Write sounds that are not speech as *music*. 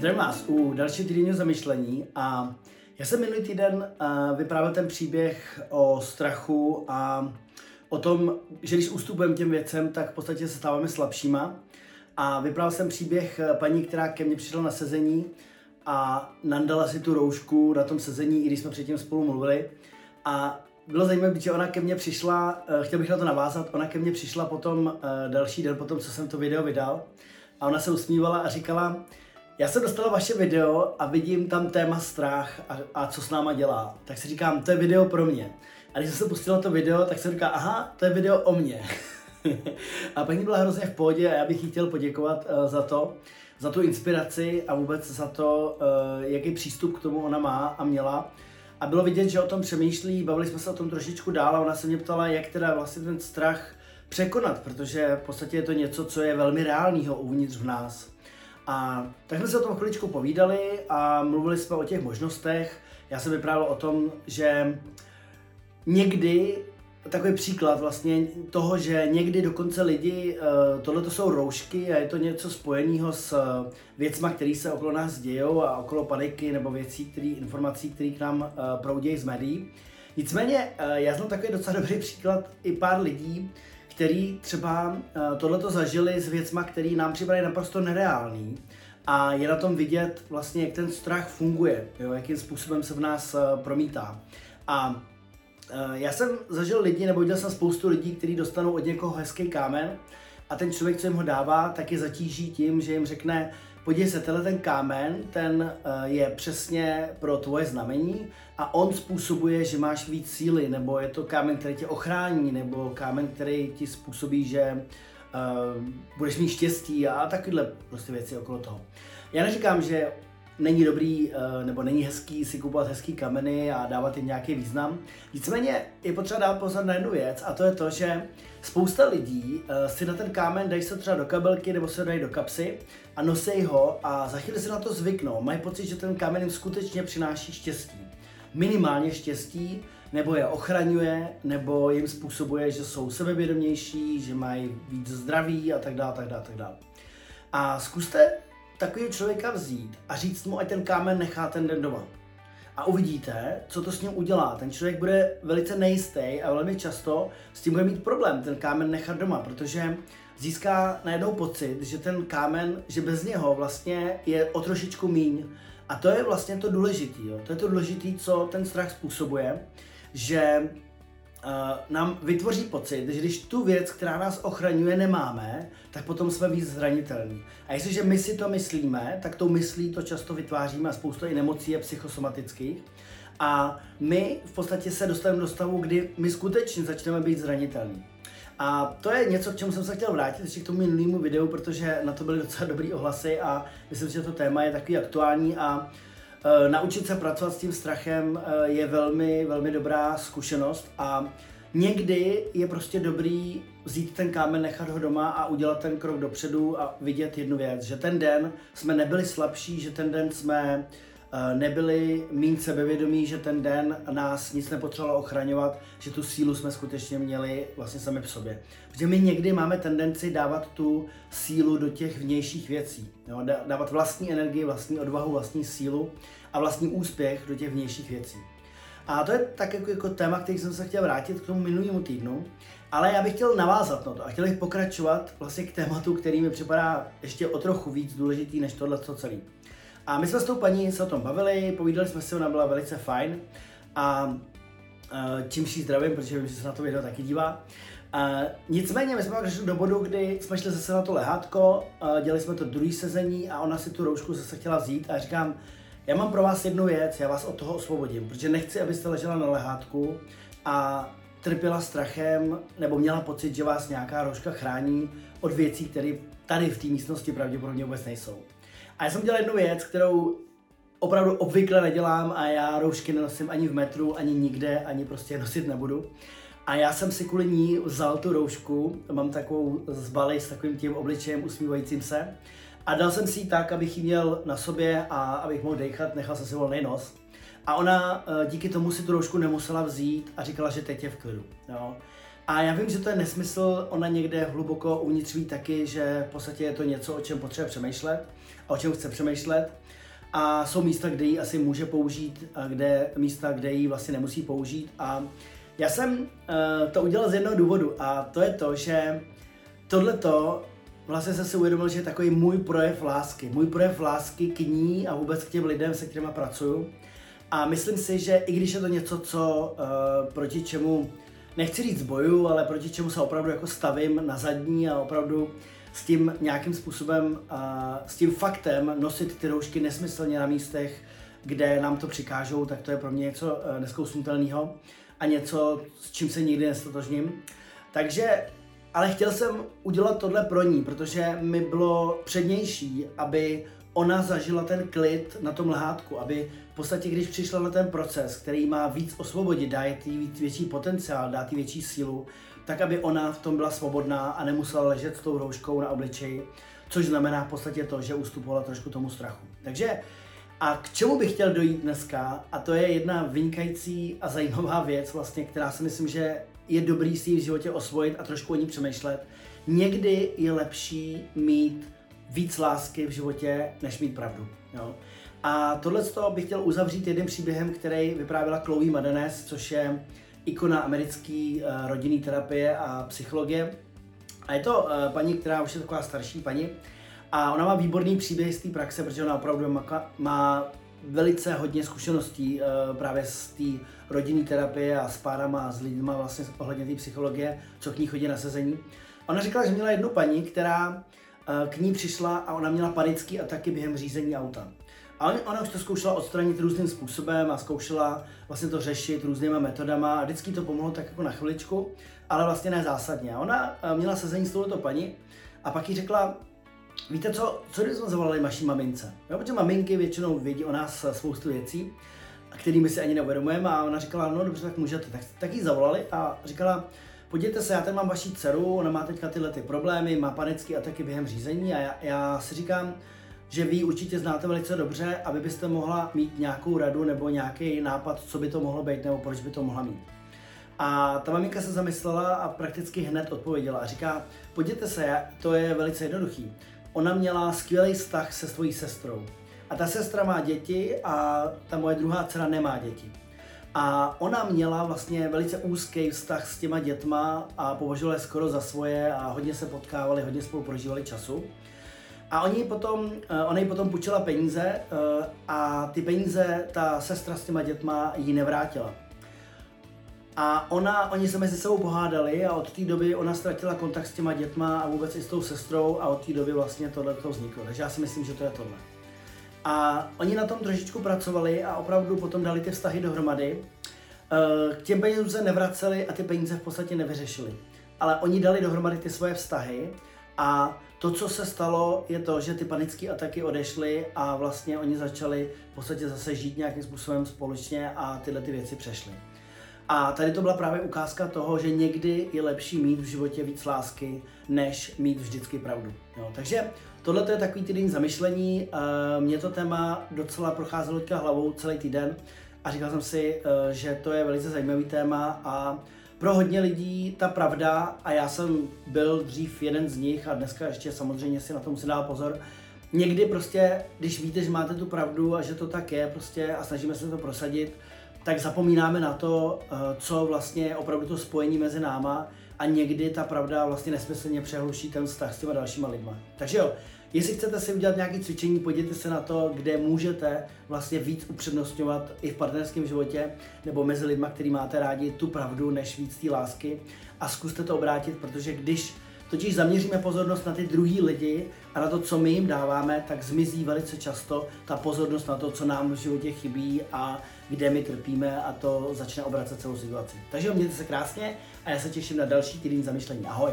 Zdravím vás u dalšího týdenního zamyšlení a já jsem minulý týden uh, vyprávěl ten příběh o strachu a o tom, že když ustupujeme těm věcem, tak v podstatě se stáváme slabšíma. A vyprávěl jsem příběh eh, paní, která ke mně přišla na sezení a nandala si tu roušku na tom sezení, i když jsme předtím spolu mluvili. A bylo zajímavé, že ona ke mně přišla, uh, chtěl bych na to navázat, ona ke mně přišla potom další den, potom co jsem to video vydal. A ona se usmívala a říkala, já jsem dostala vaše video a vidím tam téma strach a, a co s náma dělá. Tak si říkám, to je video pro mě. A když jsem se pustila to video, tak jsem říkal, aha, to je video o mně. *laughs* a paní byla hrozně v pohodě a já bych jí chtěl poděkovat uh, za to, za tu inspiraci a vůbec za to, uh, jaký přístup k tomu ona má a měla. A bylo vidět, že o tom přemýšlí, bavili jsme se o tom trošičku dál a ona se mě ptala, jak teda vlastně ten strach překonat, protože v podstatě je to něco, co je velmi reálného uvnitř v nás. A tak jsme se o tom chviličku povídali a mluvili jsme o těch možnostech. Já jsem vyprávěl o tom, že někdy takový příklad vlastně toho, že někdy dokonce lidi, eh, tohle to jsou roušky a je to něco spojeného s eh, věcma, které se okolo nás dějou a okolo paniky nebo věcí, který, informací, které k nám eh, proudějí z médií. Nicméně já znám takový docela dobrý příklad i pár lidí, který třeba uh, tohleto zažili s věcma, který nám připadají naprosto nereální. A je na tom vidět vlastně, jak ten strach funguje, jo, jakým způsobem se v nás uh, promítá. A uh, já jsem zažil lidi, nebo viděl jsem spoustu lidí, kteří dostanou od někoho hezký kámen a ten člověk, co jim ho dává, tak je zatíží tím, že jim řekne, podívej se, tenhle ten kámen, ten uh, je přesně pro tvoje znamení a on způsobuje, že máš víc síly, nebo je to kámen, který tě ochrání, nebo kámen, který ti způsobí, že uh, budeš mít štěstí a takovéhle prostě věci okolo toho. Já neříkám, že není dobrý uh, nebo není hezký si kupovat hezký kameny a dávat jim nějaký význam. Nicméně je potřeba dát pozor na jednu věc a to je to, že spousta lidí uh, si na ten kámen dají se třeba do kabelky nebo se dají do kapsy a nosí ho a za chvíli si na to zvyknou. Mají pocit, že ten kámen jim skutečně přináší štěstí. Minimálně štěstí, nebo je ochraňuje, nebo jim způsobuje, že jsou sebevědomější, že mají víc zdraví a tak dále, tak dále, tak dále. A zkuste takového člověka vzít a říct mu, ať ten kámen nechá ten den doma. A uvidíte, co to s ním udělá. Ten člověk bude velice nejistý a velmi často s tím bude mít problém ten kámen nechat doma, protože získá najednou pocit, že ten kámen, že bez něho vlastně je o trošičku míň. A to je vlastně to důležité. To je to důležité, co ten strach způsobuje, že nám vytvoří pocit, že když tu věc, která nás ochraňuje, nemáme, tak potom jsme víc zranitelní. A jestliže my si to myslíme, tak tou myslí to často vytváříme a spoustu i nemocí je psychosomatických. A my v podstatě se dostaneme do stavu, kdy my skutečně začneme být zranitelní. A to je něco, k čemu jsem se chtěl vrátit ještě k tomu minulému videu, protože na to byly docela dobrý ohlasy a myslím, že to téma je takový aktuální a naučit se pracovat s tím strachem e, je velmi, velmi dobrá zkušenost a někdy je prostě dobrý vzít ten kámen, nechat ho doma a udělat ten krok dopředu a vidět jednu věc, že ten den jsme nebyli slabší, že ten den jsme Eh, nebyli méně sebevědomí, že ten den nás nic nepotřebovalo ochraňovat, že tu sílu jsme skutečně měli vlastně sami v sobě. Protože my někdy máme tendenci dávat tu sílu do těch vnějších věcí. Jo? Dávat vlastní energii, vlastní odvahu, vlastní sílu a vlastní úspěch do těch vnějších věcí. A to je tak jako, jako téma, který jsem se chtěl vrátit k tomu minulému týdnu, ale já bych chtěl navázat na to a chtěl bych pokračovat vlastně k tématu, který mi připadá ještě o trochu víc důležitý než tohle celý. A my jsme s tou paní se o tom bavili, povídali jsme si, ona byla velice fajn a čím jí zdravím, protože vím, že se na to video taky dívá. Uh, nicméně my jsme pak do bodu, kdy jsme šli zase na to lehátko, uh, dělali jsme to druhý sezení a ona si tu roušku zase chtěla vzít a říkám, já mám pro vás jednu věc, já vás od toho osvobodím, protože nechci, abyste ležela na lehátku a trpěla strachem nebo měla pocit, že vás nějaká rouška chrání od věcí, které tady v té místnosti pravděpodobně vůbec nejsou. A já jsem dělal jednu věc, kterou opravdu obvykle nedělám a já roušky nenosím ani v metru, ani nikde, ani prostě nosit nebudu. A já jsem si kvůli ní vzal tu roušku, mám takovou zbali s takovým tím obličejem usmívajícím se a dal jsem si ji tak, abych ji měl na sobě a abych mohl dechat, nechal jsem si volný nos. A ona eh, díky tomu si tu roušku nemusela vzít a říkala, že teď je v klidu. Jo. A já vím, že to je nesmysl, ona někde hluboko uvnitř ví taky, že v podstatě je to něco, o čem potřebuje přemýšlet a o čem chce přemýšlet. A jsou místa, kde ji asi může použít, a kde místa, kde ji vlastně nemusí použít. A já jsem uh, to udělal z jednoho důvodu a to je to, že tohleto vlastně jsem si uvědomil, že je takový můj projev lásky. Můj projev lásky k ní a vůbec k těm lidem, se kterými pracuju. A myslím si, že i když je to něco, co uh, proti čemu nechci říct boju, ale proti čemu se opravdu jako stavím na zadní a opravdu s tím nějakým způsobem, uh, s tím faktem nosit ty roušky nesmyslně na místech, kde nám to přikážou, tak to je pro mě něco uh, neskousnutelného a něco, s čím se nikdy nestotožním. Takže, ale chtěl jsem udělat tohle pro ní, protože mi bylo přednější, aby ona zažila ten klid na tom lehátku, aby podstatě, když přišla na ten proces, který má víc osvobodit, dá jí větší potenciál, dá jí větší sílu, tak aby ona v tom byla svobodná a nemusela ležet s tou rouškou na obličeji, což znamená v podstatě to, že ustupovala trošku tomu strachu. Takže a k čemu bych chtěl dojít dneska, a to je jedna vynikající a zajímavá věc, vlastně, která si myslím, že je dobrý si v životě osvojit a trošku o ní přemýšlet. Někdy je lepší mít víc lásky v životě, než mít pravdu. Jo? A tohle bych chtěl uzavřít jedním příběhem, který vyprávěla Chloe Madenes, což je ikona americké uh, rodinné terapie a psychologie. A je to uh, paní, která už je taková starší paní. A ona má výborný příběh z té praxe, protože ona opravdu má, velice hodně zkušeností uh, právě z té rodinné terapie a s párama a s lidmi vlastně ohledně té psychologie, co k ní chodí na sezení. Ona říkala, že měla jednu paní, která k ní přišla a ona měla panický ataky během řízení auta. A ona už to zkoušela odstranit různým způsobem a zkoušela vlastně to řešit různýma metodama a vždycky to pomohlo tak jako na chviličku, ale vlastně ne zásadně. A ona eh, měla sezení s touto paní a pak jí řekla, víte co, co jsme zavolali naší mamince? Jo, protože maminky většinou vědí o nás spoustu věcí, kterými si ani neuvědomujeme a ona říkala, no dobře, tak můžete. Tak, tak jí zavolali a říkala, podívejte se, já tady mám vaši dceru, ona má teďka tyhle ty problémy, má panické ataky během řízení a já, já si říkám, že vy určitě znáte velice dobře a vy byste mohla mít nějakou radu nebo nějaký nápad, co by to mohlo být nebo proč by to mohla mít. A ta maminka se zamyslela a prakticky hned odpověděla a říká, podívejte se, to je velice jednoduchý. Ona měla skvělý vztah se svojí sestrou. A ta sestra má děti a ta moje druhá dcera nemá děti. A ona měla vlastně velice úzký vztah s těma dětma a považovala je skoro za svoje a hodně se potkávali, hodně spolu prožívali času. A oni potom, eh, ona jí potom půjčila peníze eh, a ty peníze ta sestra s těma dětma jí nevrátila. A ona, oni se mezi sebou pohádali a od té doby ona ztratila kontakt s těma dětma a vůbec i s tou sestrou a od té doby vlastně tohle to vzniklo. Takže já si myslím, že to je tohle. A oni na tom trošičku pracovali a opravdu potom dali ty vztahy dohromady. Eh, k těm penězům se nevraceli a ty peníze v podstatě nevyřešili. Ale oni dali dohromady ty svoje vztahy a to, co se stalo, je to, že ty panické ataky odešly a vlastně oni začali v podstatě zase žít nějakým způsobem společně a tyhle ty věci přešly. A tady to byla právě ukázka toho, že někdy je lepší mít v životě víc lásky, než mít vždycky pravdu. Jo, takže tohle je takový týden zamyšlení. Eh, mě to téma docela procházelo teďka hlavou celý týden a říkal jsem si, eh, že to je velice zajímavý téma a pro hodně lidí ta pravda, a já jsem byl dřív jeden z nich a dneska ještě samozřejmě si na to musím dát pozor, někdy prostě, když víte, že máte tu pravdu a že to tak je prostě a snažíme se to prosadit, tak zapomínáme na to, eh, co vlastně je opravdu to spojení mezi náma a někdy ta pravda vlastně nesmyslně přehluší ten vztah s těma dalšíma lidma. Takže jo, jestli chcete si udělat nějaké cvičení, podívejte se na to, kde můžete vlastně víc upřednostňovat i v partnerském životě nebo mezi lidma, který máte rádi tu pravdu, než víc té lásky a zkuste to obrátit, protože když totiž zaměříme pozornost na ty druhý lidi a na to, co my jim dáváme, tak zmizí velice často ta pozornost na to, co nám v životě chybí a kde my trpíme a to začne obracet celou situaci. Takže mějte se krásně a já se těším na další týden zamyšlení. Ahoj!